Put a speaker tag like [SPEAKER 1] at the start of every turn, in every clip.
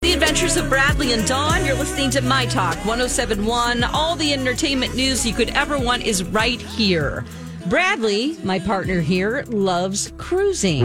[SPEAKER 1] The Adventures of Bradley and Dawn. You're listening to My Talk 1071. All the entertainment news you could ever want is right here. Bradley, my partner here, loves cruising.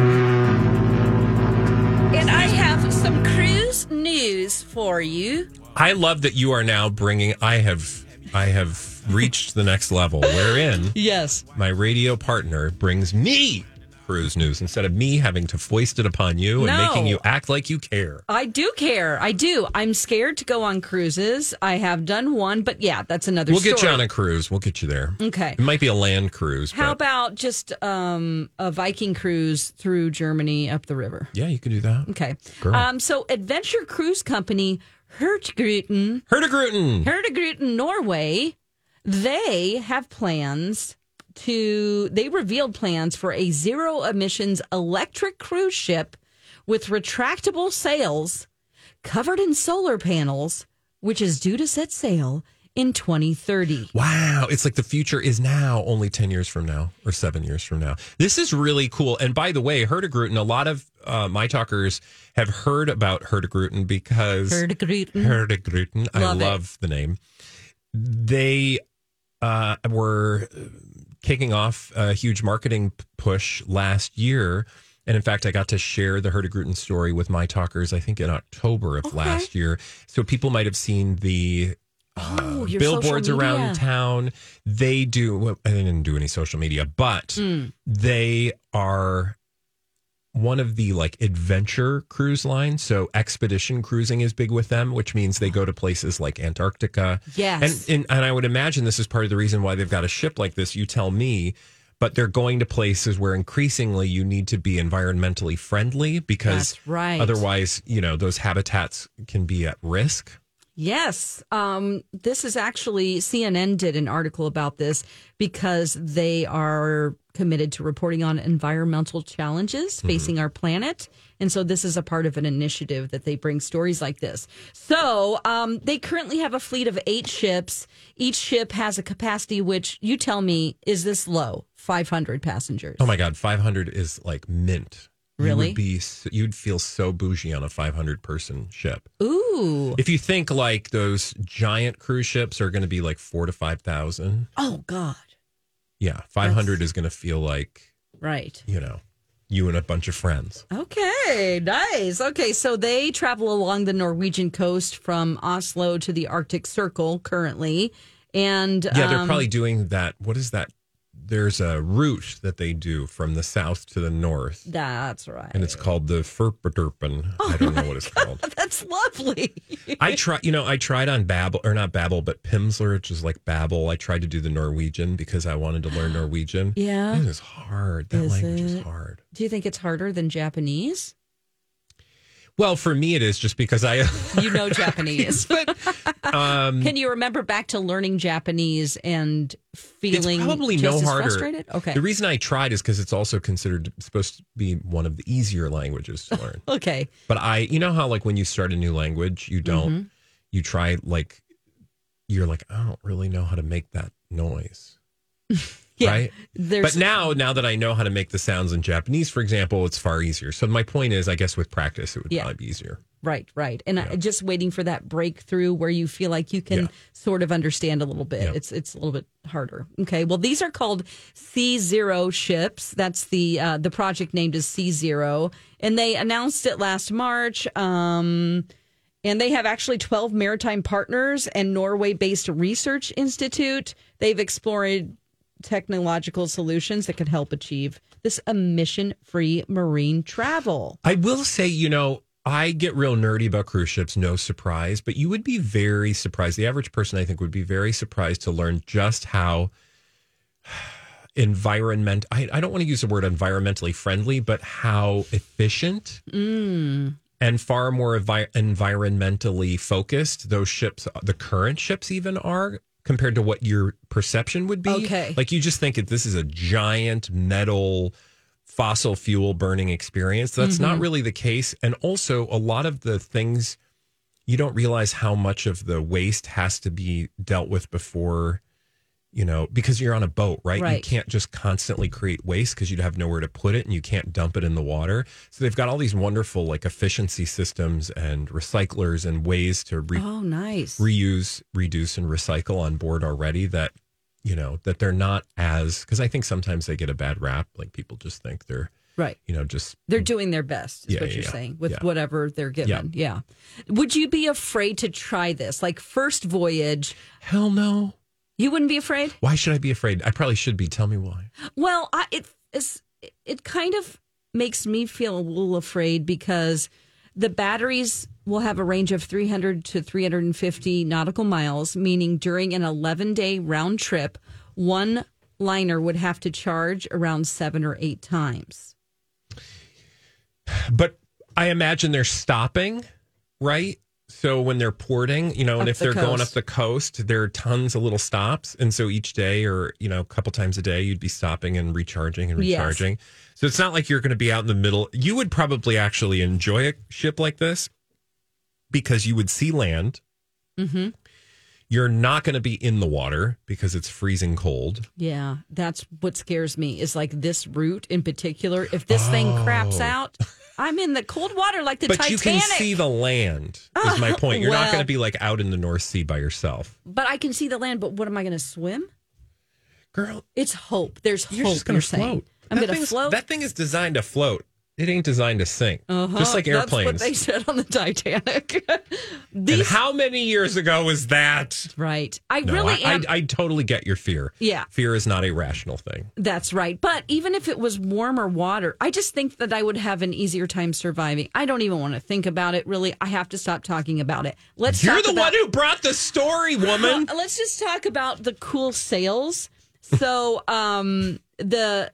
[SPEAKER 1] And I have some cruise news for you.
[SPEAKER 2] I love that you are now bringing. I have, I have reached the next level wherein
[SPEAKER 1] Yes.
[SPEAKER 2] my radio partner brings me cruise news instead of me having to foist it upon you and
[SPEAKER 1] No.
[SPEAKER 2] making you act like you care.
[SPEAKER 1] I do care. I do. I'm scared to go on cruises. I have done one, but yeah, that's another
[SPEAKER 2] We'll
[SPEAKER 1] story.
[SPEAKER 2] get you on a cruise. We'll get you there.
[SPEAKER 1] Okay.
[SPEAKER 2] It might be a land cruise.
[SPEAKER 1] How
[SPEAKER 2] but
[SPEAKER 1] about just um, a Viking cruise through Germany up the river?
[SPEAKER 2] yeah, you can do that.
[SPEAKER 1] Okay. Um, so, Adventure Cruise Company Hurtigruten,
[SPEAKER 2] Hurtigruten.
[SPEAKER 1] Hurtigruten, Norway, they have plans to, they revealed plans for a zero emissions electric cruise ship with retractable sails covered in solar panels, which is due to set sail in 2030.
[SPEAKER 2] Wow, it's like the future is now, only 10 years from now or seven years from now. This is really cool. And by the way, Hurtigruten, a lot of uh, my talkers have heard about Hurtigruten because
[SPEAKER 1] Hurtigruten.
[SPEAKER 2] Hurtigruten, I
[SPEAKER 1] Love it.
[SPEAKER 2] the name. They uh, were kicking off a huge marketing push last year. And in fact, I got to share the Hurtigruten story with my talkers, I think in October of last year. So people might have seen the
[SPEAKER 1] Oh, your
[SPEAKER 2] billboards around town. They do. Well, I didn't do any social media, but
[SPEAKER 1] Mm.
[SPEAKER 2] they are one of the like adventure cruise lines. So expedition cruising is big with them, which means they go to places like Antarctica.
[SPEAKER 1] Yes.
[SPEAKER 2] and and, and I would imagine this is part of the reason why they've got a ship like this. You tell me. But they're going to places where increasingly you need to be environmentally friendly because
[SPEAKER 1] right.
[SPEAKER 2] otherwise, you know, those habitats can be at risk.
[SPEAKER 1] Yes. Um, this is actually CNN did an article about this because they are committed to reporting on environmental challenges facing our planet. And so this is a part of an initiative that they bring stories like this. So um, they currently have a fleet of eight ships. Each ship has a capacity which you tell me is this low 500 passengers.
[SPEAKER 2] Oh my God, 500 is like mint. You
[SPEAKER 1] Really?
[SPEAKER 2] would be, you'd feel so bougie on a 500 person ship.
[SPEAKER 1] Ooh.
[SPEAKER 2] If you think like those giant cruise ships are going to be like four to 5,000,
[SPEAKER 1] Oh, God.
[SPEAKER 2] yeah, 500 is going to feel like,
[SPEAKER 1] Right.
[SPEAKER 2] you know, you and a bunch of friends.
[SPEAKER 1] Okay, nice. Okay, so they travel along the Norwegian coast from Oslo to the Arctic Circle currently. And
[SPEAKER 2] Yeah, they're
[SPEAKER 1] um,
[SPEAKER 2] probably doing that. What is that? There's a route that they do from the south to the north,
[SPEAKER 1] that's right.
[SPEAKER 2] and it's called the Furperderpen. I don't know what it's oh called.
[SPEAKER 1] That's lovely.
[SPEAKER 2] I try, you know, I tried on Babbel or not Babbel, but Pimsleur, which is like Babbel. I tried to do the Norwegian because I wanted to learn Norwegian.
[SPEAKER 1] Yeah.
[SPEAKER 2] it is hard. That
[SPEAKER 1] Is
[SPEAKER 2] language is hard.
[SPEAKER 1] Do you think it's harder than Japanese?
[SPEAKER 2] Well, for me, it is just because I.
[SPEAKER 1] You know Japanese.
[SPEAKER 2] but um,
[SPEAKER 1] Can you remember back to learning Japanese and feeling
[SPEAKER 2] it's probably
[SPEAKER 1] just
[SPEAKER 2] no harder.
[SPEAKER 1] frustrated? Okay.
[SPEAKER 2] The reason I tried is because it's also considered supposed to be one of the easier languages to learn.
[SPEAKER 1] okay.
[SPEAKER 2] But I, you know how like when you start a new language, you don't,
[SPEAKER 1] Mm-hmm.
[SPEAKER 2] you try like, you're like, I don't really know how to make that noise.
[SPEAKER 1] Yeah.
[SPEAKER 2] Right. But now, now that I know how to make the sounds in Japanese, for example, it's far easier. So my point is, I guess with practice, it would
[SPEAKER 1] Yeah.
[SPEAKER 2] probably be easier.
[SPEAKER 1] Right, right. And I, just waiting for that breakthrough where you feel like you can
[SPEAKER 2] Yeah.
[SPEAKER 1] sort of understand a little bit.
[SPEAKER 2] Yeah.
[SPEAKER 1] It's it's a little bit harder. Okay. Well, these are called Sea Zero ships. That's the uh, the project named is Sea Zero, and they announced it last March. Um, And they have actually 12 maritime partners and Norway based research institute. They've explored technological solutions that could help achieve this emission free marine travel.
[SPEAKER 2] I will say, you know, I get real nerdy about cruise ships, no surprise, but you would be very surprised. The average person, I think, would be very surprised to learn just how environment I, I don't want to use the word environmentally friendly, but how efficient mm. and far more envi- environmentally focused those ships, the current ships even are compared to what your perception would be.
[SPEAKER 1] Okay.
[SPEAKER 2] Like you just think that this is a giant metal fossil fuel burning experience. That's not mm-hmm. really the case. And also, a lot of the things you don't realize how much of the waste has to be dealt with before, you know, because you're on a boat, right? You can't just constantly create waste because you'd have nowhere to put it and you can't dump it in the water. So they've got all these wonderful like efficiency systems and recyclers and ways to re-
[SPEAKER 1] Oh, nice.
[SPEAKER 2] reuse, reduce, and recycle on board already that, you know, that they're not as, because I think sometimes they get a bad rap. Like people just think they're,
[SPEAKER 1] right.
[SPEAKER 2] you know, just
[SPEAKER 1] They're doing their best, is
[SPEAKER 2] Yeah,
[SPEAKER 1] what
[SPEAKER 2] yeah,
[SPEAKER 1] you're
[SPEAKER 2] yeah.
[SPEAKER 1] saying, with whatever they're given. Yeah. Would you be afraid to try this? Like, first voyage,
[SPEAKER 2] hell no.
[SPEAKER 1] You wouldn't be afraid?
[SPEAKER 2] Why should I be afraid? I probably should be. Tell me why.
[SPEAKER 1] Well, I, it is. It kind of makes me feel a little afraid because the batteries will have a range of 300 to 350 nautical miles, meaning during an 11 day round trip, one liner would have to charge around seven or eight times.
[SPEAKER 2] But I imagine they're stopping, right? So when they're porting, you know, and
[SPEAKER 1] Up
[SPEAKER 2] if
[SPEAKER 1] the
[SPEAKER 2] they're going up the coast, there are tons of little stops. And so each day or, you know, a couple times a day, you'd be stopping and recharging and
[SPEAKER 1] Yes.
[SPEAKER 2] recharging. So it's not like you're going to be out in the middle. You would probably actually enjoy a ship like this because you would see land.
[SPEAKER 1] Mm-hmm.
[SPEAKER 2] You're not going to be in the water because it's freezing cold.
[SPEAKER 1] Yeah, that's what scares me is like this route in particular. If this thing craps
[SPEAKER 2] Oh.
[SPEAKER 1] out, I'm in the cold water like the
[SPEAKER 2] but
[SPEAKER 1] Titanic.
[SPEAKER 2] But you can see the land, is uh, my point. You're not going to be like out in the North Sea by yourself.
[SPEAKER 1] but I can see the land. But what am I going to swim?
[SPEAKER 2] Girl,
[SPEAKER 1] It's hope. There's
[SPEAKER 2] You're
[SPEAKER 1] hope.
[SPEAKER 2] just going
[SPEAKER 1] you're
[SPEAKER 2] to
[SPEAKER 1] saying.
[SPEAKER 2] float.
[SPEAKER 1] I'm going to float.
[SPEAKER 2] That thing is designed to float. It ain't designed to sink. Just like
[SPEAKER 1] Uh-huh. That's what
[SPEAKER 2] airplanes.
[SPEAKER 1] they said on the Titanic.
[SPEAKER 2] and how many years ago was that?
[SPEAKER 1] right. I
[SPEAKER 2] No,
[SPEAKER 1] really
[SPEAKER 2] I,
[SPEAKER 1] am.
[SPEAKER 2] I, I totally get your fear.
[SPEAKER 1] Yeah.
[SPEAKER 2] Fear is not a rational thing.
[SPEAKER 1] that's right. But even if it was warmer water, I just think that I would have an easier time surviving. I don't even want to think about it. Really, I have to stop talking about it. Let's.
[SPEAKER 2] You're the
[SPEAKER 1] about-
[SPEAKER 2] one who brought the story, woman.
[SPEAKER 1] Let's just talk about the cool sails. So, um, the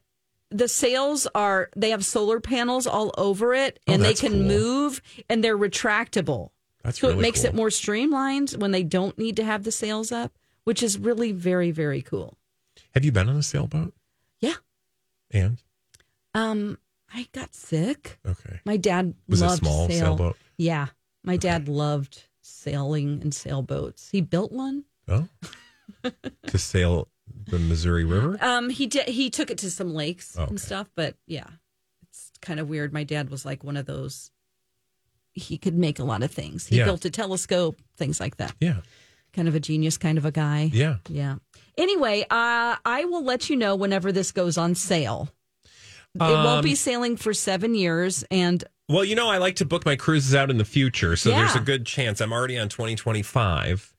[SPEAKER 1] the sails are they have solar panels all over it,
[SPEAKER 2] Oh,
[SPEAKER 1] and they can
[SPEAKER 2] cool.
[SPEAKER 1] move, and they're retractable.
[SPEAKER 2] That's
[SPEAKER 1] so
[SPEAKER 2] really
[SPEAKER 1] it makes
[SPEAKER 2] cool.
[SPEAKER 1] it more streamlined when they don't need to have the sails up, which is really very very cool.
[SPEAKER 2] Have you been on a sailboat?
[SPEAKER 1] Yeah.
[SPEAKER 2] And
[SPEAKER 1] Um, I got sick.
[SPEAKER 2] okay,
[SPEAKER 1] My dad
[SPEAKER 2] was
[SPEAKER 1] loved
[SPEAKER 2] small
[SPEAKER 1] sail.
[SPEAKER 2] sailboat?
[SPEAKER 1] Yeah, my dad loved sailing and sailboats. He built one.
[SPEAKER 2] Oh, to sail the Missouri River.
[SPEAKER 1] Um, he did. He took it to some lakes
[SPEAKER 2] Okay.
[SPEAKER 1] and stuff, but yeah, it's kind of weird. My dad was like one of those. He could make a lot of things. He
[SPEAKER 2] Yeah.
[SPEAKER 1] built a telescope, things like that.
[SPEAKER 2] Yeah,
[SPEAKER 1] Kind of a genius, kind of a guy.
[SPEAKER 2] yeah.
[SPEAKER 1] Yeah. Anyway, uh, I will let you know whenever this goes on sale. It won't
[SPEAKER 2] Um,
[SPEAKER 1] be sailing for seven years, and
[SPEAKER 2] Well, you know, I like to book my cruises out in the future, so there's a good chance. I'm already on 2025.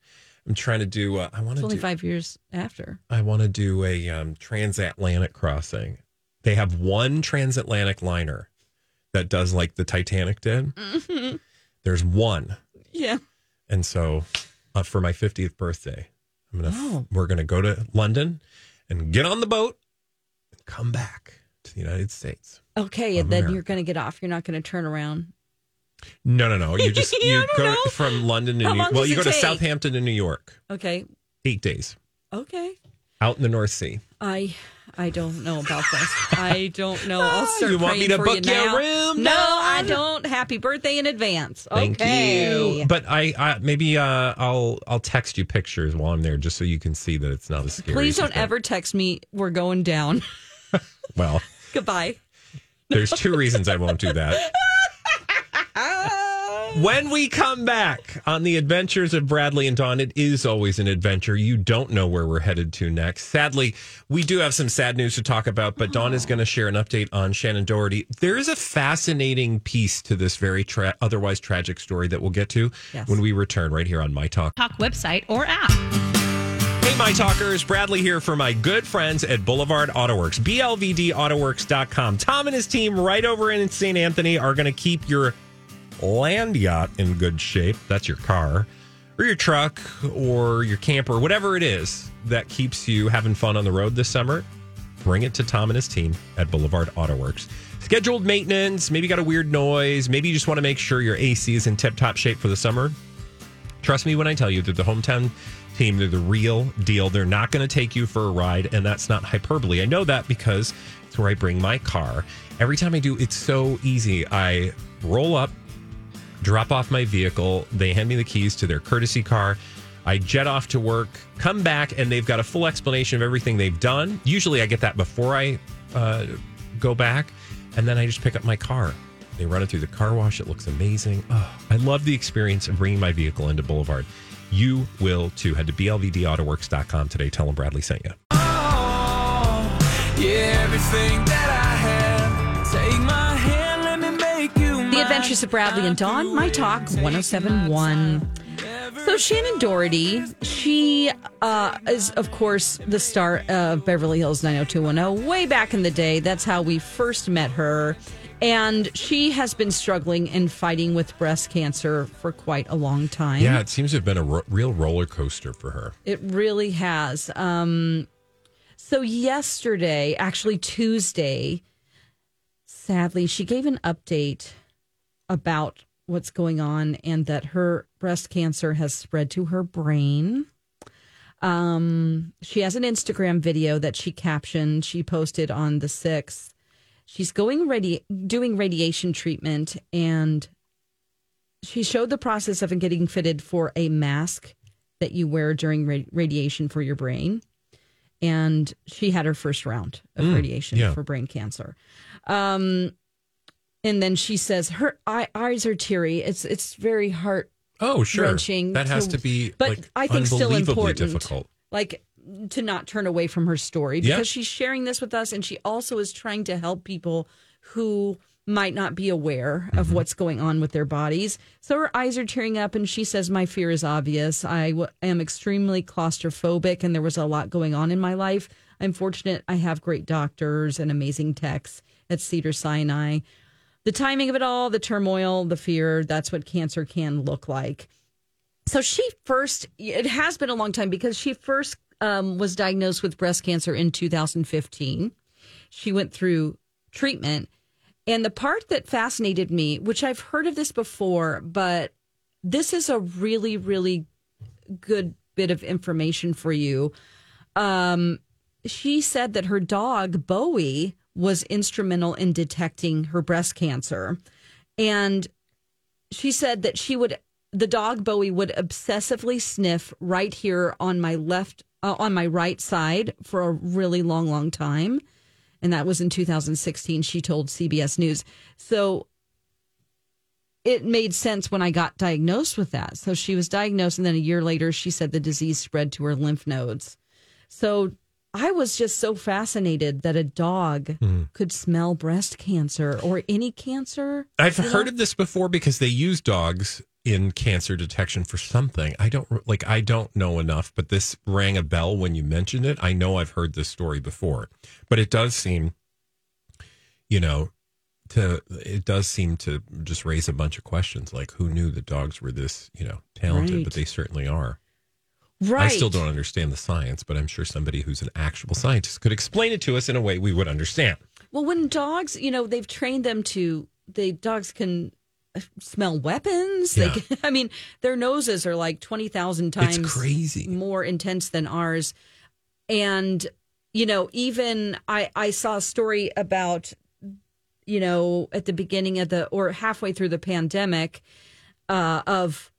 [SPEAKER 2] I'm trying to do. Uh, I want
[SPEAKER 1] it's
[SPEAKER 2] to
[SPEAKER 1] only
[SPEAKER 2] do.
[SPEAKER 1] five years after.
[SPEAKER 2] I want to do a um, transatlantic crossing. They have one transatlantic liner that does like the Titanic did.
[SPEAKER 1] Mm-hmm.
[SPEAKER 2] There's one,
[SPEAKER 1] Yeah.
[SPEAKER 2] and so uh, for my 50th birthday, I'm gonna.
[SPEAKER 1] Oh.
[SPEAKER 2] We're gonna go to London and get on the boat and come back to the United States.
[SPEAKER 1] Okay, and then
[SPEAKER 2] America.
[SPEAKER 1] you're going to get off. You're not going to turn around.
[SPEAKER 2] No, no, no. You just you go
[SPEAKER 1] know.
[SPEAKER 2] from London to
[SPEAKER 1] How
[SPEAKER 2] New.
[SPEAKER 1] long
[SPEAKER 2] Well, you go to? Southampton to New York.
[SPEAKER 1] Okay.
[SPEAKER 2] Eight days
[SPEAKER 1] Okay.
[SPEAKER 2] out in the North Sea.
[SPEAKER 1] I I don't know about this. I don't know. I'll start
[SPEAKER 2] You want me to book
[SPEAKER 1] you
[SPEAKER 2] you a
[SPEAKER 1] now.
[SPEAKER 2] room,
[SPEAKER 1] No? I don't. Happy birthday in advance.
[SPEAKER 2] Thank
[SPEAKER 1] okay.
[SPEAKER 2] you. But I, I maybe uh, I'll I'll text you pictures while I'm there, just so you can see that it's not as scary.
[SPEAKER 1] Please don't ever text me. We're going down.
[SPEAKER 2] Well,
[SPEAKER 1] Goodbye.
[SPEAKER 2] there's two reasons I won't do that. When we come back on the adventures of Bradley and Dawn, it is always an adventure. You don't know where we're headed to next. Sadly, we do have some sad news to talk about, but Dawn is going to share an update on Shannen Doherty. There is a fascinating piece to this very tra- otherwise tragic story that we'll get to
[SPEAKER 1] Yes.
[SPEAKER 2] when we return right here on My Talk.
[SPEAKER 3] Talk website or app.
[SPEAKER 2] Hey, my talkers, Bradley here for my good friends at Boulevard Autoworks, BLVDAutoworks.com. Tom and his team right over in St. Anthony are going to keep your land yacht in good shape. That's your car, or your truck, or your camper, whatever it is that keeps you having fun on the road this summer. Bring it to Tom and his team at Boulevard Autoworks. Scheduled maintenance, maybe you got a weird noise, maybe you just want to make sure your AC is in tip top shape for the summer. Trust me when I tell you that the hometown team, they're the real deal. They're not going to take you for a ride, and that's not hyperbole. I know that because it's where I bring my car. Every time I do, it's so easy. I roll up, drop off my vehicle. They hand me the keys to their courtesy car. I jet off to work, come back, and they've got a full explanation of everything they've done. Usually I get that before I uh, go back, and then I just pick up my car. They run it through the car wash. It looks amazing. Oh, I love the experience of bringing my vehicle into Boulevard. You will too. Head to blvdautoworks.com today. Tell them Bradley sent you.
[SPEAKER 4] Yeah,
[SPEAKER 1] Adventures of Bradley and Dawn, My Talk 1071. So Shannen Doherty, she uh, is of course the star of Beverly Hills 90210 way back in the day. That's how we first met her. And she has been struggling and fighting with breast cancer for quite a long time.
[SPEAKER 2] Yeah, it seems to have been a ro- real roller coaster for her.
[SPEAKER 1] It really has. Um, so yesterday, actually Tuesday, sadly, she gave an update about what's going on and that her breast cancer has spread to her brain. Um, she has an Instagram video that she captioned. She posted on the sixth. She's going ready doing radiation treatment and she showed the process of getting fitted for a mask that you wear during ra- radiation for your brain. And she had her first round of radiation
[SPEAKER 2] yeah.
[SPEAKER 1] for brain cancer. Um, and then she says her eye, eyes are teary. It's it's very heart
[SPEAKER 2] Oh, sure.
[SPEAKER 1] wrenching.
[SPEAKER 2] That has to be
[SPEAKER 1] but
[SPEAKER 2] like,
[SPEAKER 1] I think still important.
[SPEAKER 2] difficult.
[SPEAKER 1] Like to not turn away from her story because she's sharing this with us, and she also is trying to help people who might not be aware of
[SPEAKER 2] Mm-hmm.
[SPEAKER 1] what's going on with their bodies. So her eyes are tearing up, and she says, "My fear is obvious. I w- am extremely claustrophobic, and there was a lot going on in my life. I'm fortunate. I have great doctors and amazing techs at Cedar Sinai." The timing of it all, the turmoil, the fear, that's what cancer can look like. So she first, it has been a long time because she first um, was diagnosed with breast cancer in 2015. She went through treatment. And the part that fascinated me, which I've heard of this before, but this is a really, really good bit of information for you. Um, she said that her dog, Bowie, was instrumental in detecting her breast cancer. And she said that she would, the dog Bowie would obsessively sniff right here on my left, uh, on my right side for a really long, long time. And that was in 2016, she told CBS News. So it made sense when I got diagnosed with that. So she was diagnosed, and then a year later, she said the disease spread to her lymph nodes. So I was just so fascinated that a dog mm-hmm. could smell breast cancer or any cancer.
[SPEAKER 2] I've
[SPEAKER 1] you know?
[SPEAKER 2] heard of this before because they use dogs in cancer detection for something. I don't like I don't know enough, but this rang a bell when you mentioned it. I know I've heard this story before. But it does seem you know to it does seem to just raise a bunch of questions like who knew that dogs were this, you know, talented,
[SPEAKER 1] Right.
[SPEAKER 2] but they certainly are.
[SPEAKER 1] Right.
[SPEAKER 2] I still don't understand the science, but I'm sure somebody who's an actual scientist could explain it to us in a way we would understand.
[SPEAKER 1] Well, when dogs, you know, they've trained them to, they dogs can uh, smell weapons.
[SPEAKER 2] Yeah.
[SPEAKER 1] They can, I mean, their noses are like 20,000 times
[SPEAKER 2] crazy.
[SPEAKER 1] more intense than ours. And, you know, even I, I saw a story about, you know, at the beginning of the, or halfway through the pandemic, uh, of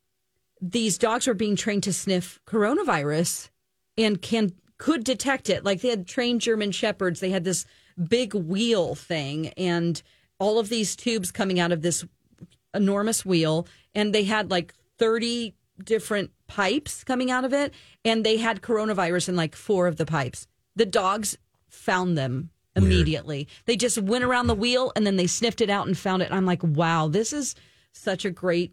[SPEAKER 1] these dogs were being trained to sniff coronavirus and can could detect it. Like they had trained German shepherds, they had this big wheel thing and all of these tubes coming out of this enormous wheel, and they had like 30 different pipes coming out of it, and they had coronavirus in like four of the pipes. The dogs found them immediately. They just went around the wheel and then they sniffed it out and found it. And I'm like, wow, this is such a great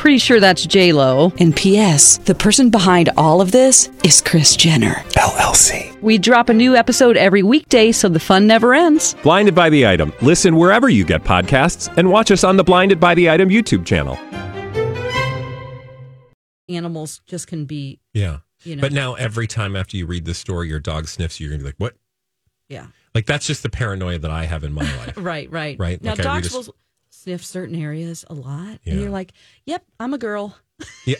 [SPEAKER 1] Pretty sure that's J Lo.
[SPEAKER 3] And P.S. The person behind all of this is Kris Jenner.
[SPEAKER 2] LLC.
[SPEAKER 1] We drop a new episode every weekday, so the fun never ends.
[SPEAKER 2] Blinded by the item. Listen wherever you get podcasts, and watch us on the Blinded by the Item YouTube channel.
[SPEAKER 1] Animals just can be,
[SPEAKER 2] Yeah.
[SPEAKER 1] you know.
[SPEAKER 2] But now every time after you read this story, your dog sniffs you, you're gonna be like, "What?"
[SPEAKER 1] yeah.
[SPEAKER 2] Like that's just the paranoia that I have in my life.
[SPEAKER 1] Right, right.
[SPEAKER 2] Right,
[SPEAKER 1] Now,
[SPEAKER 2] like
[SPEAKER 1] dogs
[SPEAKER 2] a-
[SPEAKER 1] will sniff certain areas a lot.
[SPEAKER 2] Yeah.
[SPEAKER 1] And you're like, yep, I'm a girl.
[SPEAKER 2] Yeah,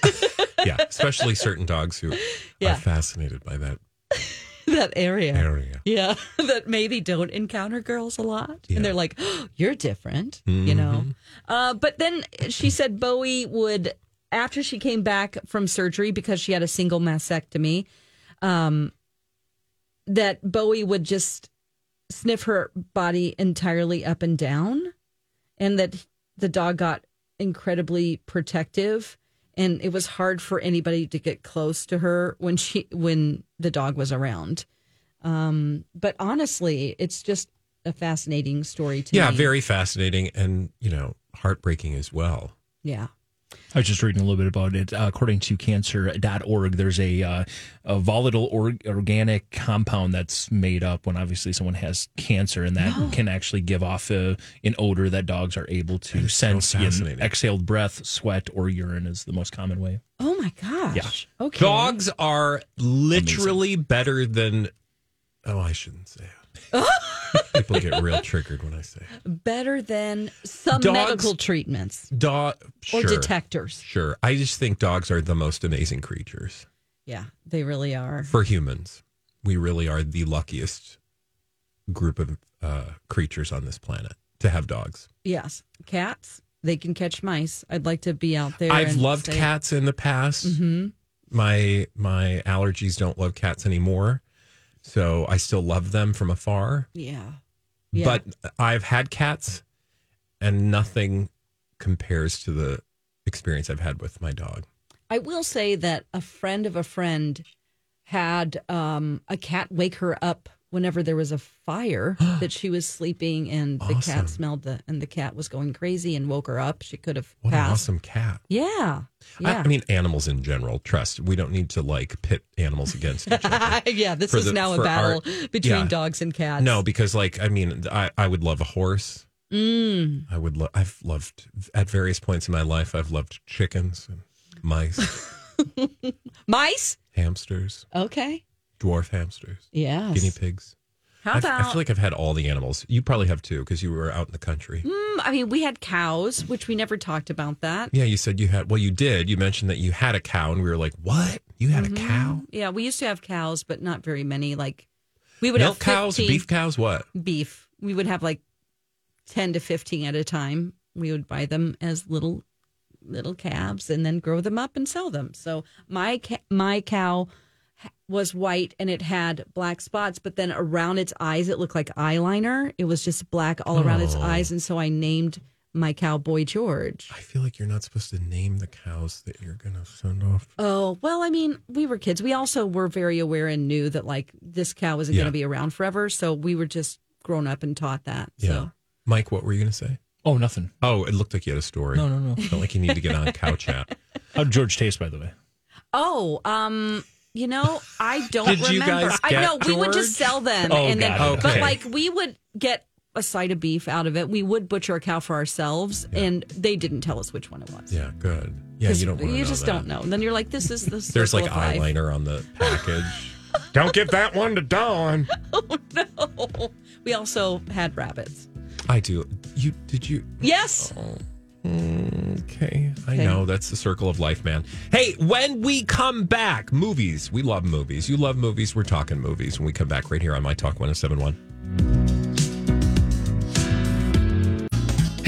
[SPEAKER 2] yeah. Especially certain dogs who
[SPEAKER 1] Yeah.
[SPEAKER 2] are fascinated by that
[SPEAKER 1] that area.
[SPEAKER 2] area.
[SPEAKER 1] Yeah, that maybe don't encounter girls a lot.
[SPEAKER 2] Yeah. Mm-hmm.
[SPEAKER 1] And they're like, oh, you're different, you know? Uh, but then she said Bowie would, after she came back from surgery because she had a single mastectomy, um, that Bowie would just sniff her body entirely up and down, and that the dog got incredibly protective. And it was hard for anybody to get close to her when she when the dog was around. Um, but honestly, it's just a fascinating story to
[SPEAKER 2] Yeah,
[SPEAKER 1] me.
[SPEAKER 2] very fascinating and you know heartbreaking as well.
[SPEAKER 1] Yeah.
[SPEAKER 5] I was just reading a little bit about it. Uh, according to cancer.org, there's a, uh, a volatile or- organic compound that's made up when obviously someone has cancer, and that can actually give off a, an odor that dogs are able to
[SPEAKER 2] That is so
[SPEAKER 5] sense in exhaled breath, sweat, or urine is the most common way.
[SPEAKER 1] Oh my gosh. Okay.
[SPEAKER 2] Dogs are literally better than. Oh, I shouldn't say it. People get real triggered when I say
[SPEAKER 1] better than some
[SPEAKER 2] Dogs-
[SPEAKER 1] medical treatments
[SPEAKER 2] Dog
[SPEAKER 1] or
[SPEAKER 2] sure,
[SPEAKER 1] detectors.
[SPEAKER 2] Sure, I just think dogs are the most amazing creatures
[SPEAKER 1] Yeah, they really are.
[SPEAKER 2] for humans. We really are the luckiest group of uh, creatures on this planet to have dogs.
[SPEAKER 1] Yes, cats. They can catch mice. I'd like to be out there.
[SPEAKER 2] I've loved cats in the past.
[SPEAKER 1] Mm-hmm.
[SPEAKER 2] My my allergies don't love cats anymore, so I still love them from afar.
[SPEAKER 1] Yeah. Yeah.
[SPEAKER 2] But I've had cats, and nothing compares to the experience I've had with my dog.
[SPEAKER 1] I will say that a friend of a friend had um, a cat wake her up whenever there was a fire that she was sleeping and the
[SPEAKER 2] Awesome.
[SPEAKER 1] cat smelled the and the cat was going crazy and woke her up. She could have
[SPEAKER 2] What an
[SPEAKER 1] passed.
[SPEAKER 2] awesome cat!
[SPEAKER 1] Yeah.
[SPEAKER 2] I,
[SPEAKER 1] Yeah.
[SPEAKER 2] I mean, animals in general. Trust. We don't need to like pit animals against each other.
[SPEAKER 1] yeah, this
[SPEAKER 2] For
[SPEAKER 1] is
[SPEAKER 2] the-
[SPEAKER 1] now a battle
[SPEAKER 2] our-
[SPEAKER 1] between
[SPEAKER 2] yeah.
[SPEAKER 1] dogs and cats.
[SPEAKER 2] No, because like I mean, I, I would love a horse.
[SPEAKER 1] Mm.
[SPEAKER 2] I would. Lo- I've loved at various points in my life. I've loved chickens and mice,
[SPEAKER 1] Mice?
[SPEAKER 2] hamsters,
[SPEAKER 1] Okay.
[SPEAKER 2] Dwarf hamsters,
[SPEAKER 1] Yes.
[SPEAKER 2] guinea pigs.
[SPEAKER 1] How
[SPEAKER 2] I've-
[SPEAKER 1] about
[SPEAKER 2] I feel like I've had all the animals. You probably have too, because you were out in the country.
[SPEAKER 1] Mm, I mean, we had cows, which we never talked about that.
[SPEAKER 2] Yeah, you said you had. Well, you did. You mentioned that you had a cow, and we were like, "What? You had
[SPEAKER 1] Mm-hmm.
[SPEAKER 2] a cow?
[SPEAKER 1] Yeah, we used to have cows, but not very many. Like we would
[SPEAKER 2] Milk
[SPEAKER 1] have
[SPEAKER 2] cows,
[SPEAKER 1] 15
[SPEAKER 2] beef cows? What?
[SPEAKER 1] beef. We would have like 10 to 15 at a time. We would buy them as little little calves and then grow them up and sell them. So my ca- my cow ha- was white and it had black spots, but then around its eyes it looked like eyeliner. It was just black all around its
[SPEAKER 2] Oh.
[SPEAKER 1] eyes and so I named my cow Boy George.
[SPEAKER 2] I feel like you're not supposed to name the cows that you're gonna send off.
[SPEAKER 1] Oh, well, I mean, we were kids. We also were very aware and knew that like this cow wasn't
[SPEAKER 2] Yeah.
[SPEAKER 1] going to be around forever, so we were just grown up and taught that.
[SPEAKER 2] Yeah,
[SPEAKER 1] So
[SPEAKER 2] Mike, what were you gonna say?
[SPEAKER 5] Oh, nothing.
[SPEAKER 2] Oh, it looked like you had a story.
[SPEAKER 5] No, no, no.
[SPEAKER 2] Felt like you need to get on cow chat.
[SPEAKER 5] How'd George taste, by the way?
[SPEAKER 1] Oh, um, you know, I don't
[SPEAKER 2] Did you
[SPEAKER 1] remember.
[SPEAKER 2] guys
[SPEAKER 1] I
[SPEAKER 2] get
[SPEAKER 1] know we would just sell them,
[SPEAKER 5] Oh,
[SPEAKER 1] and then,
[SPEAKER 5] it.
[SPEAKER 1] but like we would get a side of beef out of it. We would butcher a cow for ourselves, and they didn't tell us which one it was.
[SPEAKER 2] Yeah, good. Yeah, you don't.
[SPEAKER 1] You
[SPEAKER 2] know
[SPEAKER 1] just
[SPEAKER 2] that.
[SPEAKER 1] don't know. And then you're like, this is the
[SPEAKER 2] There's like
[SPEAKER 1] of life.
[SPEAKER 2] eyeliner on the package. don't give that one to Dawn.
[SPEAKER 1] Oh no. We also had rabbits.
[SPEAKER 2] I do. You did you?
[SPEAKER 1] Yes. Oh.
[SPEAKER 2] Okay, I
[SPEAKER 1] Okay.
[SPEAKER 2] know that's the circle of life, man. Hey, when we come back, movies. We love movies. You love movies. We're talking movies. When we come back, right here on My Talk 1071.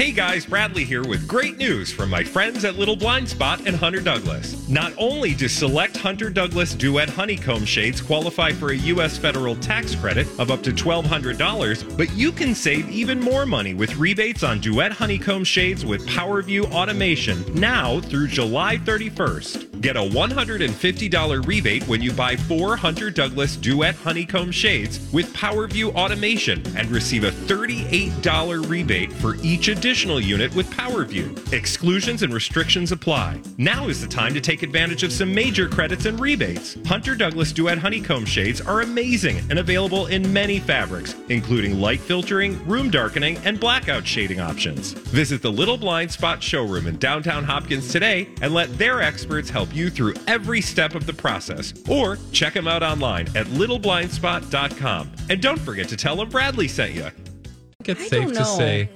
[SPEAKER 2] Hey guys, Bradley here with great news from my friends at Little Blind Spot and Hunter Douglas. Not only do select Hunter Douglas Duet Honeycomb shades qualify for a U.S. federal tax credit of up to $1,200, but you can save even more money with rebates on Duet Honeycomb shades with PowerView automation now through July 31st. Get a $150 rebate when you buy four Hunter Douglas Duet Honeycomb shades with PowerView automation and receive a $38 rebate for each additional unit with PowerView. Exclusions and restrictions apply. Now is the time to take advantage of some major credits and rebates. Hunter Douglas Duet Honeycomb shades are amazing and available in many fabrics, including light filtering, room darkening, and blackout shading options. Visit the Little Blind Spot showroom in downtown Hopkins today and let their experts help you through every step of the process. Or check them out online at littleblindspot.com. And don't forget to tell them Bradley sent you. I think it's
[SPEAKER 1] I
[SPEAKER 2] safe to say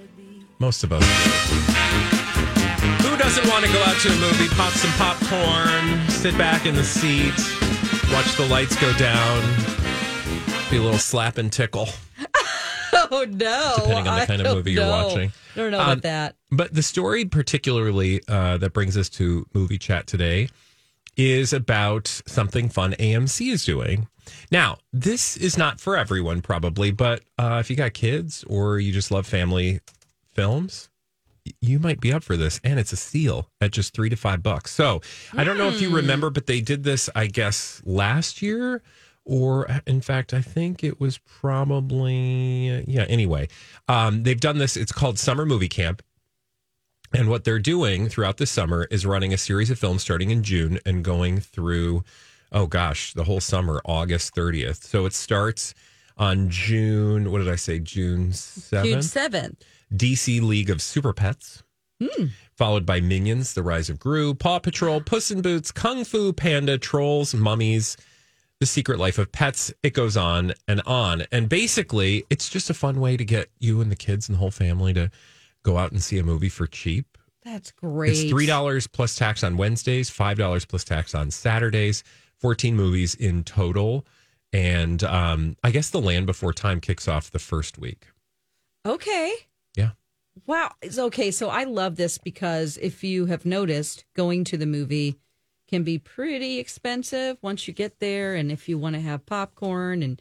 [SPEAKER 2] most of us. Who doesn't want to go out to a movie, pop some popcorn, sit back in the seat, watch the lights go down, be a little slap and tickle,
[SPEAKER 1] Oh no!
[SPEAKER 2] depending on the
[SPEAKER 1] I
[SPEAKER 2] kind of
[SPEAKER 1] don't
[SPEAKER 2] movie you're watching.
[SPEAKER 1] I don't know
[SPEAKER 2] Um,
[SPEAKER 1] about that.
[SPEAKER 2] But the story, particularly uh, that brings us to movie chat today, is about something fun AMC is doing. Now, this is not for everyone, probably, but uh, if you got kids or you just love family films, you might be up for this. And it's a steal at just three to five bucks. So I don't know if you remember, but they did this, I guess, last year. Or, in fact, I think it was probably, yeah, anyway. Um, they've done this. It's called Summer Movie Camp. And what they're doing throughout the summer is running a series of films starting in June and going through, oh gosh, the whole summer, August 30th. So it starts on June, what did I say, June 7th?
[SPEAKER 1] June seventh.
[SPEAKER 2] DC League of Super Pets, hmm. followed by Minions, The Rise of Gru, Paw Patrol, Puss in Boots, Kung Fu Panda, Trolls, Mummies, The Secret Life of Pets. It goes on and on. And basically, it's just a fun way to get you and the kids and the whole family to go out and see a movie for cheap.
[SPEAKER 1] That's great.
[SPEAKER 2] It's three dollars plus tax on Wednesdays, five dollars plus tax on Saturdays. Fourteen movies in total, and um, I guess the Land Before Time kicks off the first week.
[SPEAKER 1] Okay.
[SPEAKER 2] Yeah.
[SPEAKER 1] Wow. It's okay. So I love this because if you have noticed, going to the movie can be pretty expensive once you get there. And if you want to have popcorn and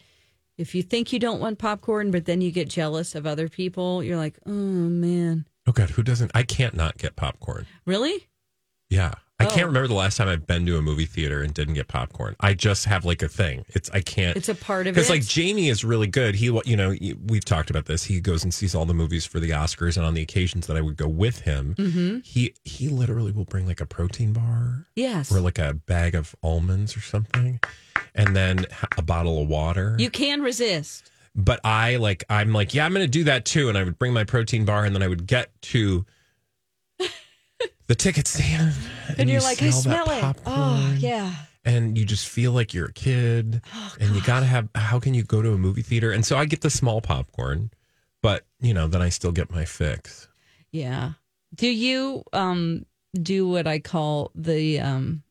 [SPEAKER 1] if you think you don't want popcorn, but then you get jealous of other people, you're like, oh man,
[SPEAKER 2] Oh God, who doesn't? I can't not get popcorn.
[SPEAKER 1] really?
[SPEAKER 2] Yeah. I
[SPEAKER 1] Oh.
[SPEAKER 2] can't remember the last time I've been to a movie theater and didn't get popcorn. I just have like a thing. It's I can't.
[SPEAKER 1] It's a part of it.
[SPEAKER 2] because like Jamie is really good. He, you know, we've talked about this. He goes and sees all the movies for the Oscars, and on the occasions that I would go with him,
[SPEAKER 1] Mm-hmm.
[SPEAKER 2] he he literally will bring like a protein bar
[SPEAKER 1] Yes.
[SPEAKER 2] or like a bag of almonds or something, and then a bottle of water.
[SPEAKER 1] You can resist.
[SPEAKER 2] but I like I'm like yeah I'm going to do that too, and I would bring my protein bar, and then I would get to. The ticket stand, and,
[SPEAKER 1] And,
[SPEAKER 2] you
[SPEAKER 1] you're like, I
[SPEAKER 2] smell
[SPEAKER 1] smell
[SPEAKER 2] that
[SPEAKER 1] it.
[SPEAKER 2] popcorn
[SPEAKER 1] Oh, yeah.
[SPEAKER 2] and you just feel like you're a kid and you got to have how can you go to a movie theater and so i get the small popcorn but you know then i still get my fix
[SPEAKER 1] Yeah. Do you um do what I call the um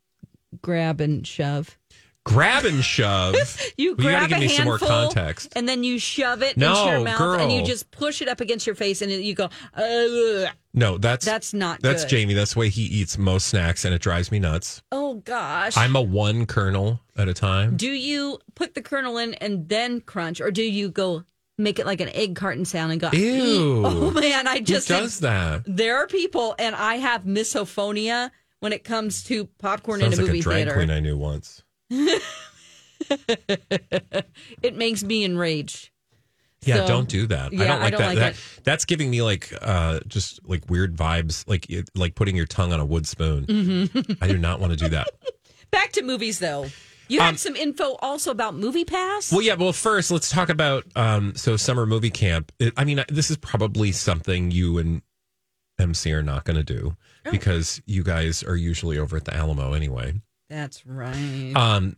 [SPEAKER 1] grab and shove?
[SPEAKER 2] Grab and shove
[SPEAKER 1] You
[SPEAKER 2] Well, you
[SPEAKER 1] grab
[SPEAKER 2] gotta give
[SPEAKER 1] a
[SPEAKER 2] me some more context
[SPEAKER 1] and then you shove it
[SPEAKER 2] No,
[SPEAKER 1] into your mouth and you just push it up against your face and you go, Ugh.
[SPEAKER 2] no that's
[SPEAKER 1] That's not
[SPEAKER 2] that's
[SPEAKER 1] good.
[SPEAKER 2] jamie that's the way he eats most snacks and it drives me nuts
[SPEAKER 1] oh gosh.
[SPEAKER 2] i'm a one kernel at a time
[SPEAKER 1] do you put the kernel in and then crunch or do you go make it like an egg carton sound and go,
[SPEAKER 2] Ew.
[SPEAKER 1] Oh man, I
[SPEAKER 2] who
[SPEAKER 1] just
[SPEAKER 2] does that
[SPEAKER 1] there are people and I have misophonia when it comes to popcorn
[SPEAKER 2] sounds
[SPEAKER 1] in a
[SPEAKER 2] like
[SPEAKER 1] movie
[SPEAKER 2] a drag
[SPEAKER 1] theater.
[SPEAKER 2] queen i knew once
[SPEAKER 1] it makes me enraged.
[SPEAKER 2] Yeah,
[SPEAKER 1] So,
[SPEAKER 2] don't do that. I don't
[SPEAKER 1] I
[SPEAKER 2] like
[SPEAKER 1] don't
[SPEAKER 2] that.
[SPEAKER 1] like
[SPEAKER 2] that
[SPEAKER 1] it.
[SPEAKER 2] that's giving me like uh just like weird vibes, like like putting your tongue on a wood spoon.
[SPEAKER 1] Mm-hmm.
[SPEAKER 2] I do not want to do that.
[SPEAKER 1] Back to movies, though. You had
[SPEAKER 2] Um,
[SPEAKER 1] some info also about Movie Pass.
[SPEAKER 2] Well, yeah. Well, first let's talk about um so summer movie camp. It, I mean, this is probably something you and MC are not going to do
[SPEAKER 1] Oh.
[SPEAKER 2] because you guys are usually over at the Alamo anyway.
[SPEAKER 1] That's right.
[SPEAKER 2] Um,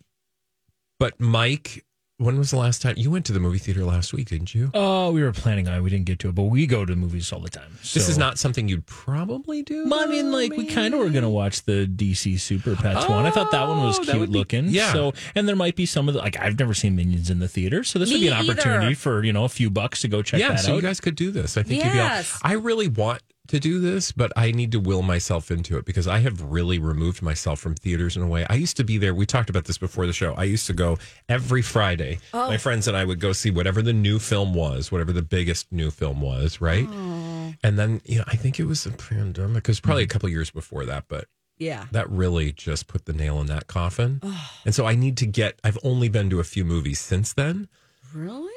[SPEAKER 2] but Mike, when was the last time you went to the movie theater last week? Didn't you?
[SPEAKER 5] Oh, we were planning on it. We didn't get to it, but we go to movies all the time.
[SPEAKER 2] This is not something you'd probably do.
[SPEAKER 5] Well, I mean, like we kind of were gonna watch the DC Super Pets one. I thought that one was
[SPEAKER 2] Oh, that
[SPEAKER 5] cute
[SPEAKER 2] would be-
[SPEAKER 5] looking.
[SPEAKER 2] yeah.
[SPEAKER 5] So, and there might be some of the like I've never seen Minions in the theater, so this would
[SPEAKER 1] Me
[SPEAKER 5] be an opportunity
[SPEAKER 1] either.
[SPEAKER 5] for you know a few bucks to go check
[SPEAKER 2] yeah,
[SPEAKER 5] that
[SPEAKER 2] so
[SPEAKER 5] out.
[SPEAKER 2] you guys could do this. I think you'd be all,
[SPEAKER 1] Yes.
[SPEAKER 2] I really want to do this, but I need to will myself into it because I have really removed myself from theaters in a way. I used to be there. We talked about this before the show. I used to go every Friday.
[SPEAKER 1] Oh.
[SPEAKER 2] My friends and I would go see whatever the new film was, whatever the biggest new film was, right?
[SPEAKER 1] Oh.
[SPEAKER 2] And then, you know, I think it was a pandemic. It was probably a couple years before that, but
[SPEAKER 1] Yeah.
[SPEAKER 2] that really just put the nail in that coffin. And so I need to get, I've only been to a few movies since then.
[SPEAKER 1] Really?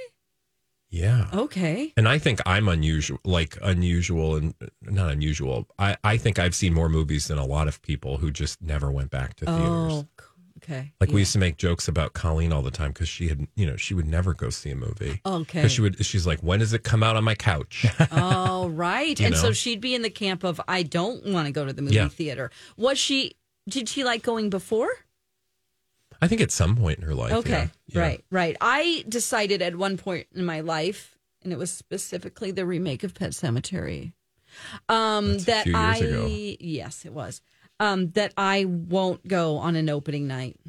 [SPEAKER 2] Yeah.
[SPEAKER 1] Okay.
[SPEAKER 2] And I think I'm unusual, like unusual and not unusual. I, I think I've seen more movies than a lot of people who just never went back to theaters.
[SPEAKER 1] Oh, okay.
[SPEAKER 2] Like we used to make jokes about Colleen all the time because she had, you know, she would never go see a movie.
[SPEAKER 1] Okay.
[SPEAKER 2] Because she would, she's like, when does it come out on my couch?
[SPEAKER 1] Oh, right. And
[SPEAKER 2] know?
[SPEAKER 1] so she'd be in the camp of I don't want to go to the movie
[SPEAKER 2] Yeah.
[SPEAKER 1] theater. Was she? Did she like going before?
[SPEAKER 2] I think at some point in her life.
[SPEAKER 1] Okay.
[SPEAKER 2] yeah. Yeah.
[SPEAKER 1] Right. Right. I decided at one point in my life, and it was specifically the remake of Pet Sematary, um,
[SPEAKER 2] That's a
[SPEAKER 1] that
[SPEAKER 2] few years
[SPEAKER 1] I
[SPEAKER 2] ago.
[SPEAKER 1] yes, it was. Um, that I won't go on an opening night.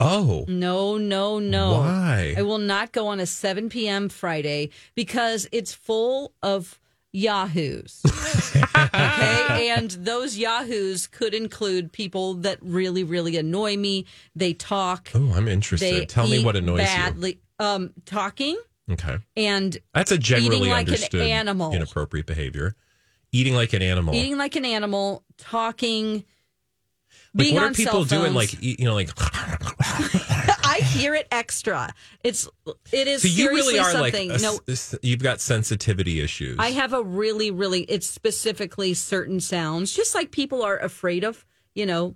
[SPEAKER 2] Oh,
[SPEAKER 1] No, no, no.
[SPEAKER 2] Why?
[SPEAKER 1] I will not go on a 7 p.m. Friday because it's full of Yahoos. okay. And those Yahoos could include people that really, really annoy me. They talk.
[SPEAKER 2] oh, I'm interested. Tell me what annoys
[SPEAKER 1] badly. Um, talking.
[SPEAKER 2] Okay.
[SPEAKER 1] and
[SPEAKER 2] That's a generally
[SPEAKER 1] Eating like an animal.
[SPEAKER 2] inappropriate behavior. Eating like an animal.
[SPEAKER 1] eating like an animal, talking,
[SPEAKER 2] like,
[SPEAKER 1] being
[SPEAKER 2] what are people doing? Like, you know, like,
[SPEAKER 1] I hear it extra. It's it is
[SPEAKER 2] so you
[SPEAKER 1] seriously
[SPEAKER 2] really are like,
[SPEAKER 1] something.
[SPEAKER 2] a-
[SPEAKER 1] no,
[SPEAKER 2] you've got sensitivity issues.
[SPEAKER 1] I have a really, really, it's specifically certain sounds, just like people are afraid of, you know,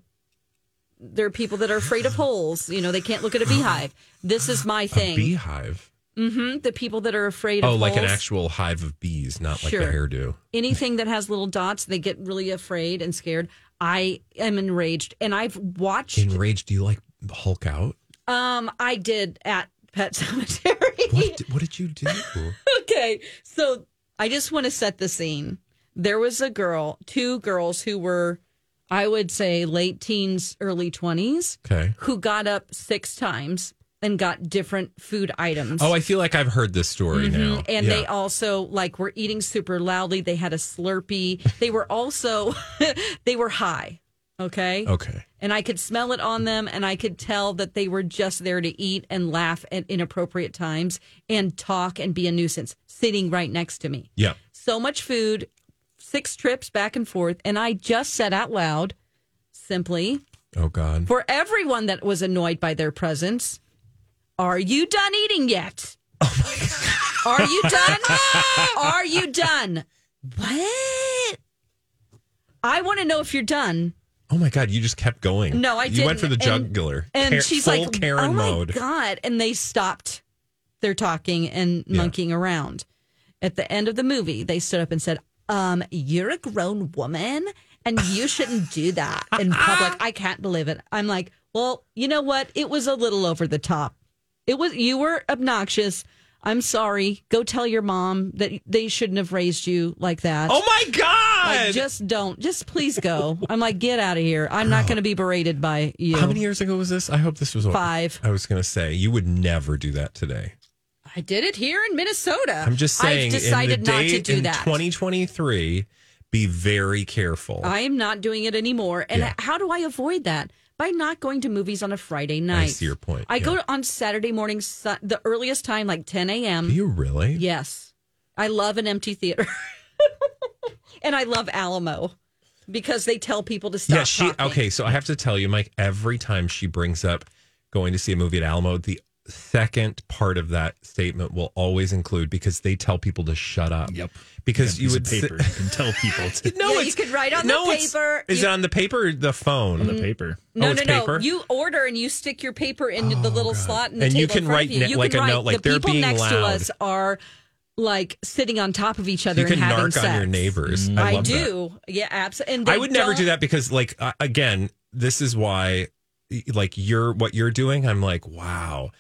[SPEAKER 1] there are people that are afraid of holes. You know, they can't look at a beehive. This is my
[SPEAKER 2] a
[SPEAKER 1] thing.
[SPEAKER 2] beehive.
[SPEAKER 1] hmm The people that are afraid of
[SPEAKER 2] Oh, like an actual hive of bees, not like
[SPEAKER 1] Sure.
[SPEAKER 2] a hairdo.
[SPEAKER 1] anything that has little dots, they get really afraid and scared. I am enraged. And I've watched,
[SPEAKER 2] Enraged. Do you like Hulk out?
[SPEAKER 1] Um, I did at Pet Sematary.
[SPEAKER 2] What? What did you do?
[SPEAKER 1] okay, so I just want to set the scene. There was a girl, two girls who were, I would say, late teens, early 20s,
[SPEAKER 2] Okay.
[SPEAKER 1] who got up six times and got different food items.
[SPEAKER 2] Oh, I feel like I've heard this story now.
[SPEAKER 1] Mhm. And
[SPEAKER 2] Yeah.
[SPEAKER 1] they also like were eating super loudly. They had a Slurpee. They were also they were high. Okay.
[SPEAKER 2] Okay.
[SPEAKER 1] And I could smell it on them and I could tell that they were just there to eat and laugh at inappropriate times and talk and be a nuisance sitting right next to me.
[SPEAKER 2] Yeah.
[SPEAKER 1] So much food, six trips back and forth. And I just said out loud, simply,
[SPEAKER 2] Oh God.
[SPEAKER 1] for everyone that was annoyed by their presence, are you done eating yet? Oh my God. Are you done? are you done? What? I want to know if you're done.
[SPEAKER 2] Oh my God. You just kept going.
[SPEAKER 1] No, I.
[SPEAKER 2] You went for the
[SPEAKER 1] didn't. And- And
[SPEAKER 2] Ka-
[SPEAKER 1] she's like,
[SPEAKER 2] Karen
[SPEAKER 1] "Oh my
[SPEAKER 2] mode.
[SPEAKER 1] god!" And they stopped their talking and
[SPEAKER 2] Yeah.
[SPEAKER 1] monkeying around. At the end of the movie, they stood up and said, "Um, you're a grown woman, and you shouldn't do that in public." I can't believe it. I'm like, well, you know what? It was a little over the top. It was you were obnoxious. I'm sorry. Go tell your mom that they shouldn't have raised you like that.
[SPEAKER 2] Oh my God.
[SPEAKER 1] Like, just don't. Just please go. I'm like, get out of here. I'm not going to be berated by you.
[SPEAKER 2] How many years ago was this? I hope this was
[SPEAKER 1] Five.
[SPEAKER 2] I was going to say you would never do that today.
[SPEAKER 1] I did it here in Minnesota.
[SPEAKER 2] I'm just saying.
[SPEAKER 1] I've decided
[SPEAKER 2] in the
[SPEAKER 1] not
[SPEAKER 2] day,
[SPEAKER 1] to do
[SPEAKER 2] in
[SPEAKER 1] that.
[SPEAKER 2] 2023, be very careful.
[SPEAKER 1] I am not doing it anymore. And
[SPEAKER 2] Yeah.
[SPEAKER 1] how do I avoid that? By not going to movies on a Friday night.
[SPEAKER 2] I see your point,
[SPEAKER 1] I
[SPEAKER 2] yeah.
[SPEAKER 1] go on Saturday morning, su- the earliest time, like 10 a.m.
[SPEAKER 2] do you really?
[SPEAKER 1] Yes. I love an empty theater. and I love Alamo because they tell people to stop.
[SPEAKER 2] yeah. She
[SPEAKER 1] talking.
[SPEAKER 2] okay. So I have to tell you, Mike. Every time she brings up going to see a movie at Alamo, the second part of that statement will always include because they tell people to shut up.
[SPEAKER 5] Yep.
[SPEAKER 2] Because you would
[SPEAKER 5] of
[SPEAKER 2] si-
[SPEAKER 5] paper. you can tell people to,
[SPEAKER 2] No,
[SPEAKER 1] Yeah, you
[SPEAKER 2] it's-
[SPEAKER 1] could write on the
[SPEAKER 2] no, it's-
[SPEAKER 1] paper.
[SPEAKER 2] Is
[SPEAKER 1] You-
[SPEAKER 2] it on the paper or the phone?
[SPEAKER 5] on the paper.
[SPEAKER 1] No,
[SPEAKER 2] Oh,
[SPEAKER 1] no, no.
[SPEAKER 2] paper?
[SPEAKER 1] You order and you stick your paper in the little slot in the
[SPEAKER 2] And you
[SPEAKER 1] table
[SPEAKER 2] can write
[SPEAKER 1] you.
[SPEAKER 2] ne-
[SPEAKER 1] You
[SPEAKER 2] like
[SPEAKER 1] can
[SPEAKER 2] a
[SPEAKER 1] write.
[SPEAKER 2] note, like
[SPEAKER 1] the
[SPEAKER 2] they're
[SPEAKER 1] people
[SPEAKER 2] being
[SPEAKER 1] next to us are like sitting on top of each other
[SPEAKER 2] you can
[SPEAKER 1] and having
[SPEAKER 2] narc
[SPEAKER 1] sex.
[SPEAKER 2] on your neighbors. I,
[SPEAKER 1] I,
[SPEAKER 2] love that.
[SPEAKER 1] do. Yeah, absolutely. And
[SPEAKER 2] I
[SPEAKER 1] they
[SPEAKER 2] would never do that because, like, uh, again, this is why, like, you're what you're doing. I'm like, wow,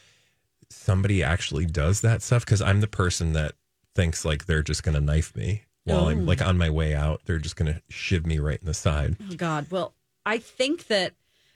[SPEAKER 2] somebody actually does that stuff because I'm the person that thinks like they're just going to knife me while I'm like mm. on my way out. They're just going to shiv me right in the side.
[SPEAKER 1] Oh, God. Well, I think that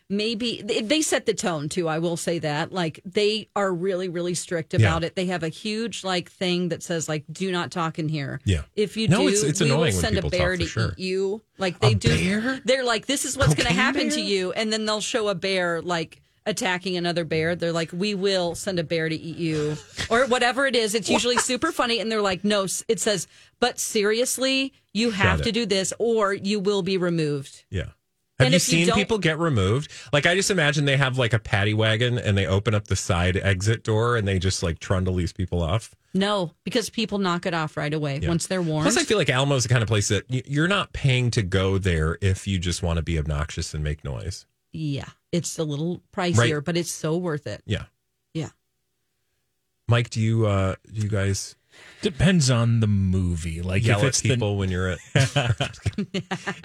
[SPEAKER 1] maybe they, they set the tone too. I will say that. Like they are really, really strict about
[SPEAKER 2] Yeah.
[SPEAKER 1] it. They have a huge like thing that says like, "Do not talk in here."
[SPEAKER 2] Yeah.
[SPEAKER 1] If you
[SPEAKER 2] No,
[SPEAKER 1] do,
[SPEAKER 2] it's- it's
[SPEAKER 1] we will send a bear
[SPEAKER 2] talk,
[SPEAKER 1] to
[SPEAKER 2] sure.
[SPEAKER 1] eat you. Like they
[SPEAKER 2] A
[SPEAKER 1] do.
[SPEAKER 2] bear?
[SPEAKER 1] They're like, "This is what's going to happen to you," and then they'll show a bear like attacking another bear. They're like, "We will send a bear to eat you," or whatever it is. It's usually super funny, and they're like, "No," it says, "But seriously, you have to do this, or you will be removed."
[SPEAKER 2] Yeah. Have
[SPEAKER 1] And
[SPEAKER 2] you
[SPEAKER 1] if you
[SPEAKER 2] seen people get removed? Like I just imagine they have like a paddy wagon and they open up the side exit door and they just like trundle these people off.
[SPEAKER 1] No, because people knock it off right away
[SPEAKER 2] Yeah.
[SPEAKER 1] once they're warned.
[SPEAKER 2] Plus, I feel like Alamo's the kind of place that you're not paying to go there if you just want to be obnoxious and make noise.
[SPEAKER 1] yeah, it's a little pricier,
[SPEAKER 2] Right.
[SPEAKER 1] but it's so worth it.
[SPEAKER 2] Yeah.
[SPEAKER 1] Yeah.
[SPEAKER 2] Mike, do you uh do you guys
[SPEAKER 5] Depends on the movie. Like
[SPEAKER 2] yell
[SPEAKER 5] if
[SPEAKER 2] at
[SPEAKER 5] it's the
[SPEAKER 2] people when you're at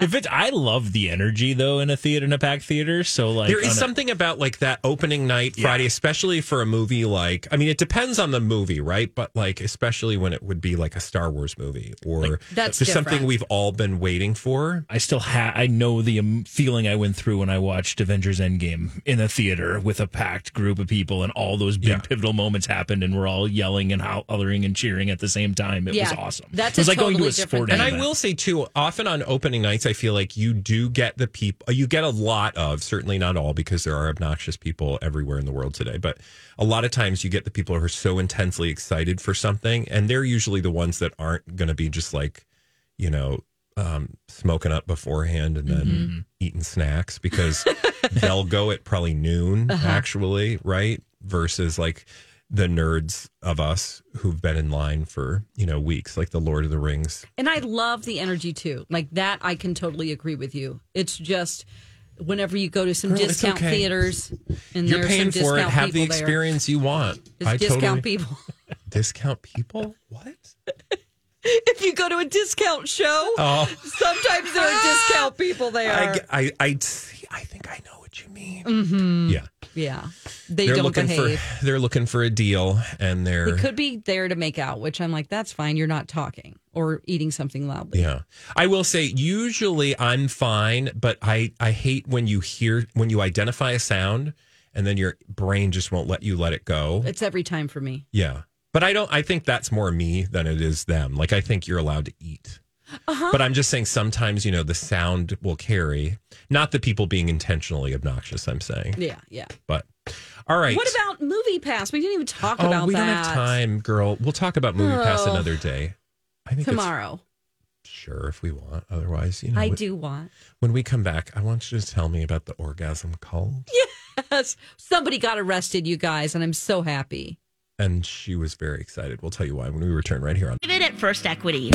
[SPEAKER 5] if it's I love the energy though in a theater in a packed theater. So like
[SPEAKER 2] there is on
[SPEAKER 5] a-
[SPEAKER 2] something about like that opening night Friday, especially for a movie like I mean, it depends on the movie, right? But like especially when it would be like a Star Wars movie or
[SPEAKER 1] That's
[SPEAKER 2] just something we've all been waiting for.
[SPEAKER 5] I still have. I know the um, feeling I went through when I watched Avengers Endgame in a theater with a packed group of people, and all those big
[SPEAKER 2] Yeah.
[SPEAKER 5] pivotal moments happened, and we're all yelling and hollering and cheering at the same time. It
[SPEAKER 1] Yeah,
[SPEAKER 5] was awesome.
[SPEAKER 1] that's
[SPEAKER 5] it was
[SPEAKER 1] a
[SPEAKER 5] like going to a
[SPEAKER 1] different
[SPEAKER 5] sporting
[SPEAKER 1] thing.
[SPEAKER 2] And I will say too, often on opening nights, I feel like you do get the people, you get a lot of, certainly not all, because there are obnoxious people everywhere in the world today, but a lot of times you get the people who are so intensely excited for something, and they're usually the ones that aren't going to be just like, you know, um, smoking up beforehand and then
[SPEAKER 1] Mm-hmm.
[SPEAKER 2] eating snacks because they'll go at probably noon,
[SPEAKER 1] Uh-huh.
[SPEAKER 2] actually, right? Versus like the nerds of us who've been in line for, you know, weeks, like the Lord of the Rings
[SPEAKER 1] And I love the energy too. Like that, I can totally agree with you. It's just whenever you go to some
[SPEAKER 2] Girl,
[SPEAKER 1] discount
[SPEAKER 2] okay.
[SPEAKER 1] theaters and
[SPEAKER 2] You're paying for it. Have the
[SPEAKER 1] people there.
[SPEAKER 2] experience you want.
[SPEAKER 1] Just
[SPEAKER 2] I
[SPEAKER 1] discount
[SPEAKER 2] totally
[SPEAKER 1] people.
[SPEAKER 2] discount people. What?
[SPEAKER 1] if you go to a discount show,
[SPEAKER 2] Oh,
[SPEAKER 1] sometimes there are discount people there.
[SPEAKER 2] I, I, I, see- I think I know what you mean. Mm-hmm. Yeah,
[SPEAKER 1] yeah, they
[SPEAKER 2] they're
[SPEAKER 1] don't
[SPEAKER 2] looking
[SPEAKER 1] behave.
[SPEAKER 2] for they're looking for a deal, and they're
[SPEAKER 1] They could be there to make out, which I'm like, that's fine. You're not talking or eating something loudly.
[SPEAKER 2] yeah. I will say, usually I'm fine, but I, I hate when you hear when you identify a sound, and then your brain just won't let you let it go.
[SPEAKER 1] It's every time for me.
[SPEAKER 2] Yeah. But I don't I think that's more me than it is them. Like I think you're allowed to eat.
[SPEAKER 1] Uh-huh.
[SPEAKER 2] But I'm just saying sometimes, you know, the sound will carry. Not the people being intentionally obnoxious, I'm saying.
[SPEAKER 1] Yeah, yeah.
[SPEAKER 2] But all right.
[SPEAKER 1] What about Movie Pass? We didn't even talk
[SPEAKER 2] Oh,
[SPEAKER 1] about
[SPEAKER 2] we
[SPEAKER 1] that.
[SPEAKER 2] don't have time, girl. We'll talk about Movie Pass
[SPEAKER 1] Oh.
[SPEAKER 2] another day. I think
[SPEAKER 1] Tomorrow.
[SPEAKER 2] Sure, if we want. Otherwise, you know,
[SPEAKER 1] I
[SPEAKER 2] when-
[SPEAKER 1] do want.
[SPEAKER 2] when we come back, I want you to tell me about the orgasm cult.
[SPEAKER 1] Yes. Somebody got arrested, you guys, and I'm so happy.
[SPEAKER 2] And she was very excited. We'll tell you why when we return right here on
[SPEAKER 6] David at First Equity.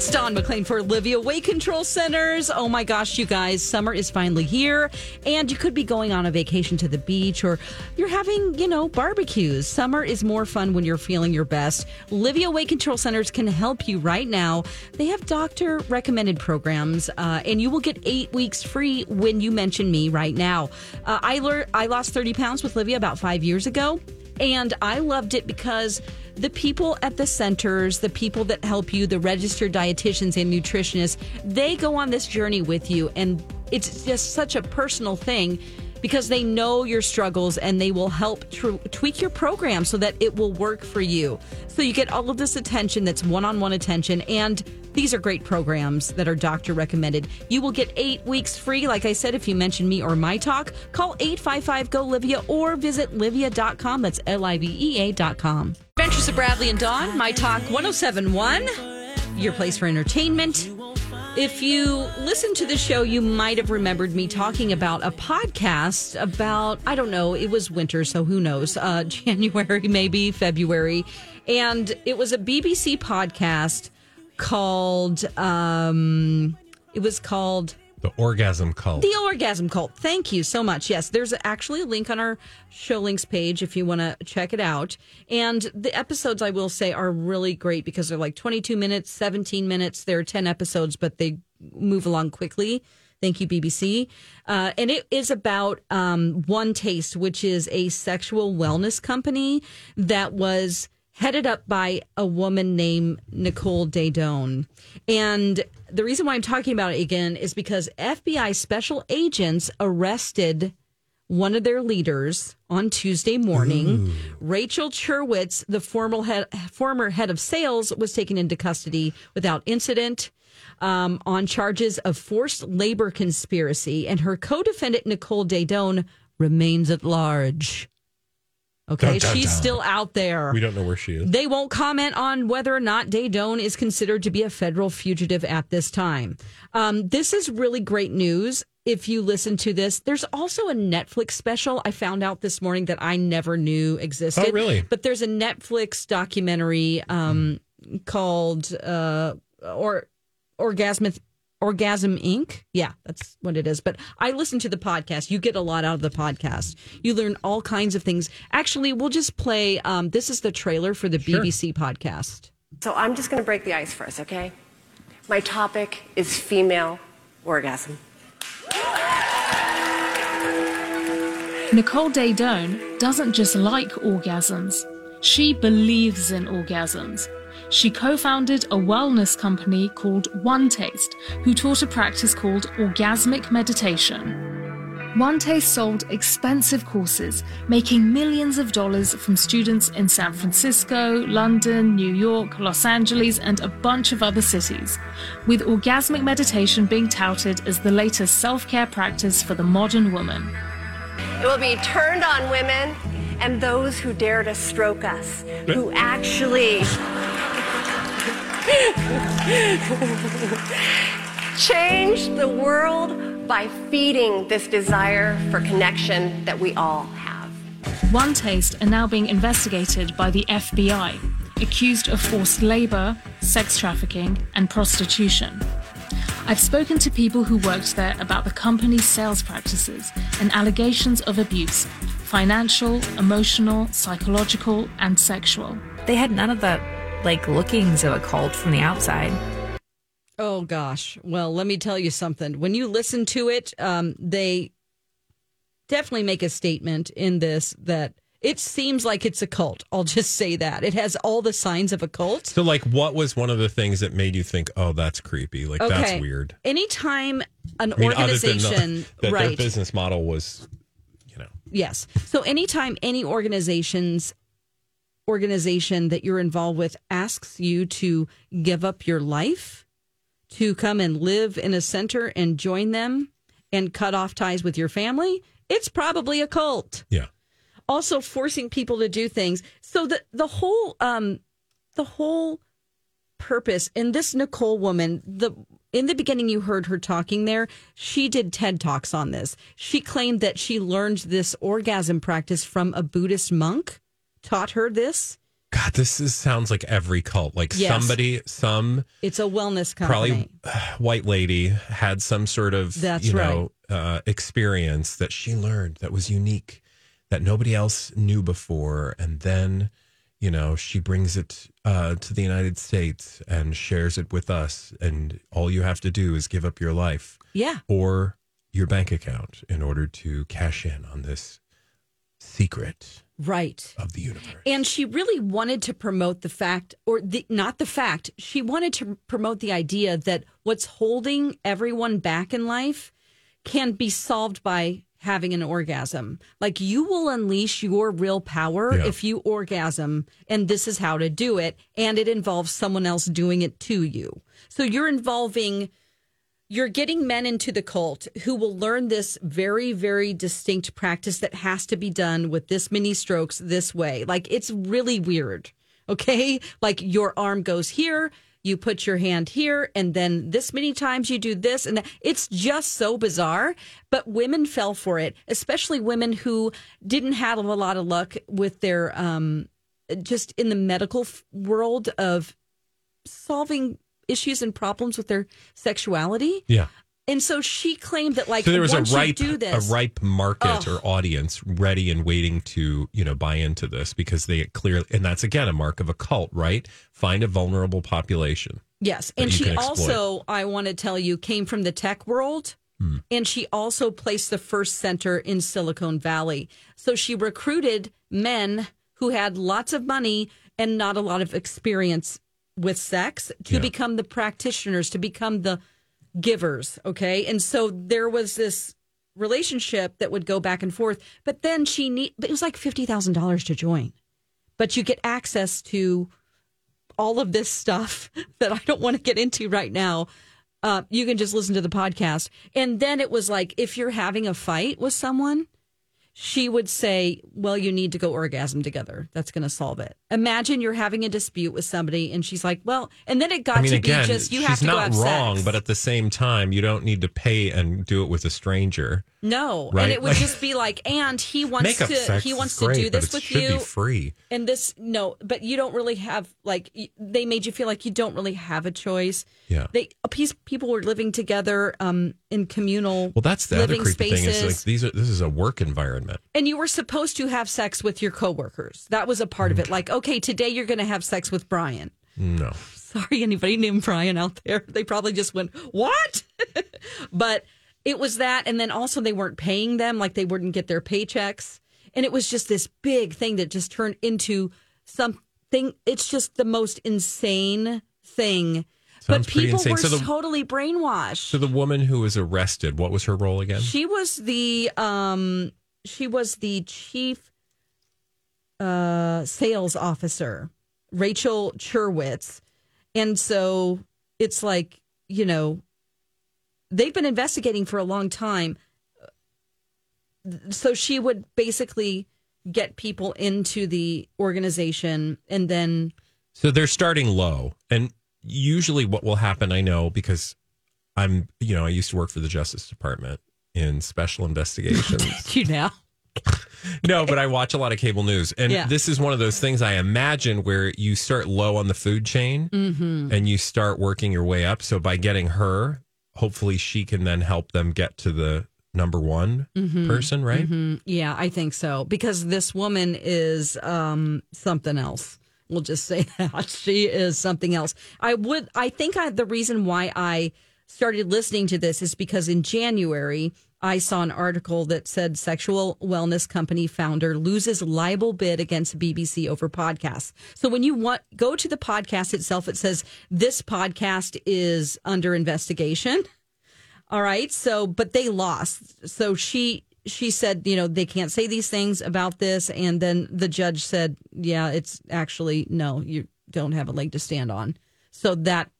[SPEAKER 1] It's Dawn McClain for Livea Weight Control Centers. Oh my gosh, you guys, summer is finally here, and you could be going on a vacation to the beach or you're having, you know, barbecues. Summer is more fun when you're feeling your best. Livea Weight Control Centers can help you right now. They have doctor recommended programs, uh, and you will get eight weeks free when you mention me right now. Uh, I, lear- I lost 30 pounds with Livea about five years ago. And I loved it because the people at the centers, the people that help you, the registered dietitians and nutritionists, they go on this journey with you. And it's just such a personal thing because they know your struggles and they will help tr- tweak your program so that it will work for you. So you get all of this attention that's one on one attention. And these are great programs that are doctor recommended. You will get eight weeks free. Like I said, if you mention me or my talk, call 855 GO Livea or visit livea.com. That's L I V E A.com. Adventures of Bradley and Dawn, My Talk 1071, your place for entertainment. If you listen to the show, you might have remembered me talking about a podcast about, I don't know, it was winter, so who knows, uh, January, maybe February. And it was a BBC podcast called, um, it was called
[SPEAKER 2] the orgasm cult.
[SPEAKER 1] the Orgasm Cult. Thank you so much. Yes, there's actually a link on our show links page if you want to check it out. And the episodes, I will say, are really great because they're like 22 minutes, 17 minutes. There are 10 episodes, but they move along quickly. Thank you, BBC. Uh, and it is about um, One Taste, which is a sexual wellness company that was headed up by a woman named Nicole Daedone. And the reason why I'm talking about it again is because FBI special agents arrested one of their leaders on Tuesday morning. Rachel Cherwitz, the formal head, former head of sales, was taken into custody without incident um, on charges of forced labor conspiracy, and her co-defendant Nicole Daedone remains at large. Okay,
[SPEAKER 2] Dun, dun,
[SPEAKER 1] she's
[SPEAKER 2] dun.
[SPEAKER 1] still out there.
[SPEAKER 2] We don't know where she is.
[SPEAKER 1] They won't comment on whether or not Daedone is considered to be a federal fugitive at this time. Um, this is really great news. If you listen to this, there's also a Netflix special I found out this morning that I never knew existed.
[SPEAKER 2] Oh, really?
[SPEAKER 1] But there's a Netflix documentary um, called uh, or Orgasmic Orgasm Inc. Yeah, that's what it is. But I listen to the podcast. You get a lot out of the podcast. You learn all kinds of things. Actually, we'll just play. Um, this is the trailer for the BBC podcast.
[SPEAKER 6] So I'm just going to break the ice for us, okay? My topic is female orgasm.
[SPEAKER 7] Nicole Daedone doesn't just like orgasms, she believes in orgasms. She co founded a wellness company called One Taste, who taught a practice called orgasmic meditation. One Taste sold expensive courses, making millions of dollars from students in San Francisco, London, New York, Los Angeles, and a bunch of other cities, with orgasmic meditation being touted as the latest self care practice for the modern woman.
[SPEAKER 6] It will be turned on women and those who dare to stroke us, who actually change the world by feeding this desire for connection that we all have.
[SPEAKER 7] One Taste are now being investigated by the FBI, accused of forced labor, sex trafficking, and prostitution. I've spoken to people who worked there about the company's sales practices and allegations of abuse financial, emotional, psychological, and sexual.
[SPEAKER 8] They had none of the like lookings of a cult from the outside.
[SPEAKER 1] Oh gosh. Well, let me tell you something. When you listen to it, um, they definitely make a statement in this that it seems like it's a cult. I'll just say that it has all the signs of a cult.
[SPEAKER 2] So, like, what was one of the things that made you think, "Oh, that's creepy"? Like, that's weird.
[SPEAKER 1] Anytime an
[SPEAKER 2] I mean,
[SPEAKER 1] organization,
[SPEAKER 2] the, that their
[SPEAKER 1] right?
[SPEAKER 2] business model was, you know,
[SPEAKER 1] Yes. So anytime any organization's organization that you're involved with asks you to give up your life to come and live in a center and join them and cut off ties with your family, it's probably a cult.
[SPEAKER 2] yeah.
[SPEAKER 1] Also forcing people to do things. So the the whole um the whole purpose in this Nicole woman, the in the beginning you heard her talking there, she did TED Talks on this. She claimed that she learned this orgasm practice from a Buddhist monk, taught her this.
[SPEAKER 2] God, this is, sounds like every cult. Like
[SPEAKER 1] Yes.
[SPEAKER 2] somebody, some
[SPEAKER 1] It's a wellness company.
[SPEAKER 2] probably uh, white lady had some sort of
[SPEAKER 1] That's
[SPEAKER 2] you know uh, experience that she learned that was unique that nobody else knew before and then you know she brings it uh, to the united states and shares it with us and all you have to do is give up your life
[SPEAKER 1] Yeah.
[SPEAKER 2] or your bank account in order to cash in on this secret
[SPEAKER 1] Right.
[SPEAKER 2] of the universe
[SPEAKER 1] And she really wanted to promote the fact, or the, not the fact, she wanted to promote the idea that what's holding everyone back in life can be solved by having an orgasm. Like you will unleash your real power
[SPEAKER 2] Yeah.
[SPEAKER 1] if you orgasm, and this is how to do it. And it involves someone else doing it to you. So you're involving you're getting men into the cult who will learn this very, very distinct practice that has to be done with this many strokes this way. Like it's really weird. Okay. Like your arm goes here, you put your hand here, and then this many times you do this. And that. it's just so bizarre. But women fell for it, especially women who didn't have a lot of luck with their, um, just in the medical world of solving issues and problems with their sexuality.
[SPEAKER 2] yeah
[SPEAKER 1] And so she claimed that, like,
[SPEAKER 2] so there was a ripe
[SPEAKER 1] this,
[SPEAKER 2] a ripe market
[SPEAKER 1] Oh.
[SPEAKER 2] or audience ready and waiting to you know buy into this because they clearly and that's again a mark of a cult right find a vulnerable population
[SPEAKER 1] yes. And she also, I want to tell you, came from the tech world.
[SPEAKER 2] Hmm.
[SPEAKER 1] And she also placed the first center in Silicon Valley. So she recruited men who had lots of money and not a lot of experience with sex to
[SPEAKER 2] Yeah.
[SPEAKER 1] become the practitioners, to become the givers. Okay. And so there was this relationship that would go back and forth. But then she need it was like fifty thousand dollars to join. But you get access to all of this stuff that I don't want to get into right now. Uh, you can just listen to the podcast. And then it was like if you're having a fight with someone, she would say, Well, you need to go orgasm together. That's going to solve it. Imagine you're having a dispute with somebody, and she's like, Well, and then it got
[SPEAKER 2] I mean,
[SPEAKER 1] to
[SPEAKER 2] again,
[SPEAKER 1] be just you have to
[SPEAKER 2] not wrong,
[SPEAKER 1] sex.
[SPEAKER 2] but at the same time, you don't need to pay and do it with a stranger.
[SPEAKER 1] No,
[SPEAKER 2] Right?
[SPEAKER 1] and it would
[SPEAKER 2] Like-
[SPEAKER 1] just be like, and he wants to he wants
[SPEAKER 2] great,
[SPEAKER 1] to do this
[SPEAKER 2] it
[SPEAKER 1] with you,
[SPEAKER 2] free.
[SPEAKER 1] and this no, but you don't really have like they made you feel like you don't really have a choice.
[SPEAKER 2] Yeah.
[SPEAKER 1] They piece people were living together um in communal
[SPEAKER 2] Well, that's the other
[SPEAKER 1] living
[SPEAKER 2] creepy
[SPEAKER 1] spaces,
[SPEAKER 2] thing is like these are this is a work environment.
[SPEAKER 1] and you were supposed to have sex with your coworkers. That was a part of it. Like, okay, today you're going to have sex with Brian.
[SPEAKER 2] No.
[SPEAKER 1] Sorry, anybody named Brian out there. They probably just went, what? but it was that. And then also they weren't paying them, like they wouldn't get their paychecks. And it was just this big thing that just turned into something. It's just the most insane thing.
[SPEAKER 2] Sounds
[SPEAKER 1] but people were
[SPEAKER 2] So the-
[SPEAKER 1] totally brainwashed.
[SPEAKER 2] So the woman who was arrested, what was her role again?
[SPEAKER 1] She was the um she was the chief uh sales officer, Rachel Cherwitz. And so it's like, you know, they've been investigating for a long time. So she would basically get people into the organization and then
[SPEAKER 2] So they're starting low. And usually what will happen, I know because I'm, you know, I used to work for the Justice Department in special investigations.
[SPEAKER 1] you know.
[SPEAKER 2] No, but I watch a lot of cable news. And
[SPEAKER 1] Yeah.
[SPEAKER 2] this is one of those things I imagine where you start low on the food chain
[SPEAKER 1] Mhm.
[SPEAKER 2] and you start working your way up. So by getting her, hopefully she can then help them get to the number one
[SPEAKER 1] Mhm.
[SPEAKER 2] person, right?
[SPEAKER 1] Mhm. Yeah, I think so because this woman is um, something else. We'll just say that she is something else. I would. I think I, the reason why I started listening to this is because in January I saw an article that said sexual wellness company founder loses libel bid against BBC over podcasts. So when you want go to the podcast itself, it says this podcast is under investigation. All right. So, but they lost. So she she said, you know, they can't say these things about this, and then the judge said, yeah, it's actually no, you don't have a leg to stand on. So that's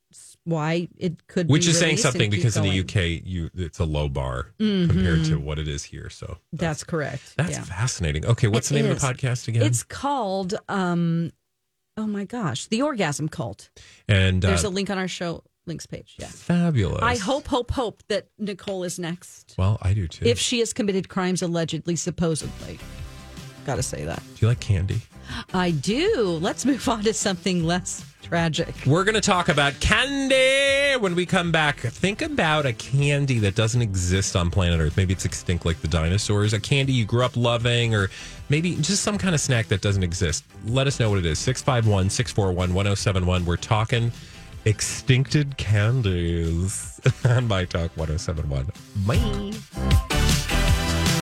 [SPEAKER 1] why it could, be.
[SPEAKER 2] Which is saying something because in the UK, you it's a low bar
[SPEAKER 1] Mhm.
[SPEAKER 2] compared to what it is here. So
[SPEAKER 1] That's correct.
[SPEAKER 2] that's
[SPEAKER 1] yeah.
[SPEAKER 2] fascinating. Okay, what's
[SPEAKER 1] It
[SPEAKER 2] the name of the podcast again?
[SPEAKER 1] It's called, um, oh my gosh, the Orgasm Cult.
[SPEAKER 2] and
[SPEAKER 1] There's
[SPEAKER 2] uh,
[SPEAKER 1] a link on our show links page. Yeah.
[SPEAKER 2] fabulous.
[SPEAKER 1] I hope, hope, hope that Nicole is next.
[SPEAKER 2] Well, I do too.
[SPEAKER 1] If she has committed crimes allegedly, supposedly. Got to say that.
[SPEAKER 2] do you like candy?
[SPEAKER 1] I do. Let's move on to something less tragic.
[SPEAKER 2] We're going to talk about candy when we come back. Think about a candy that doesn't exist on planet Earth. Maybe it's extinct like the dinosaurs. A candy you grew up loving, or maybe just some kind of snack that doesn't exist. Let us know what it is. 651 641 1071. We're talking extincted candies on My Talk 1071. Bye.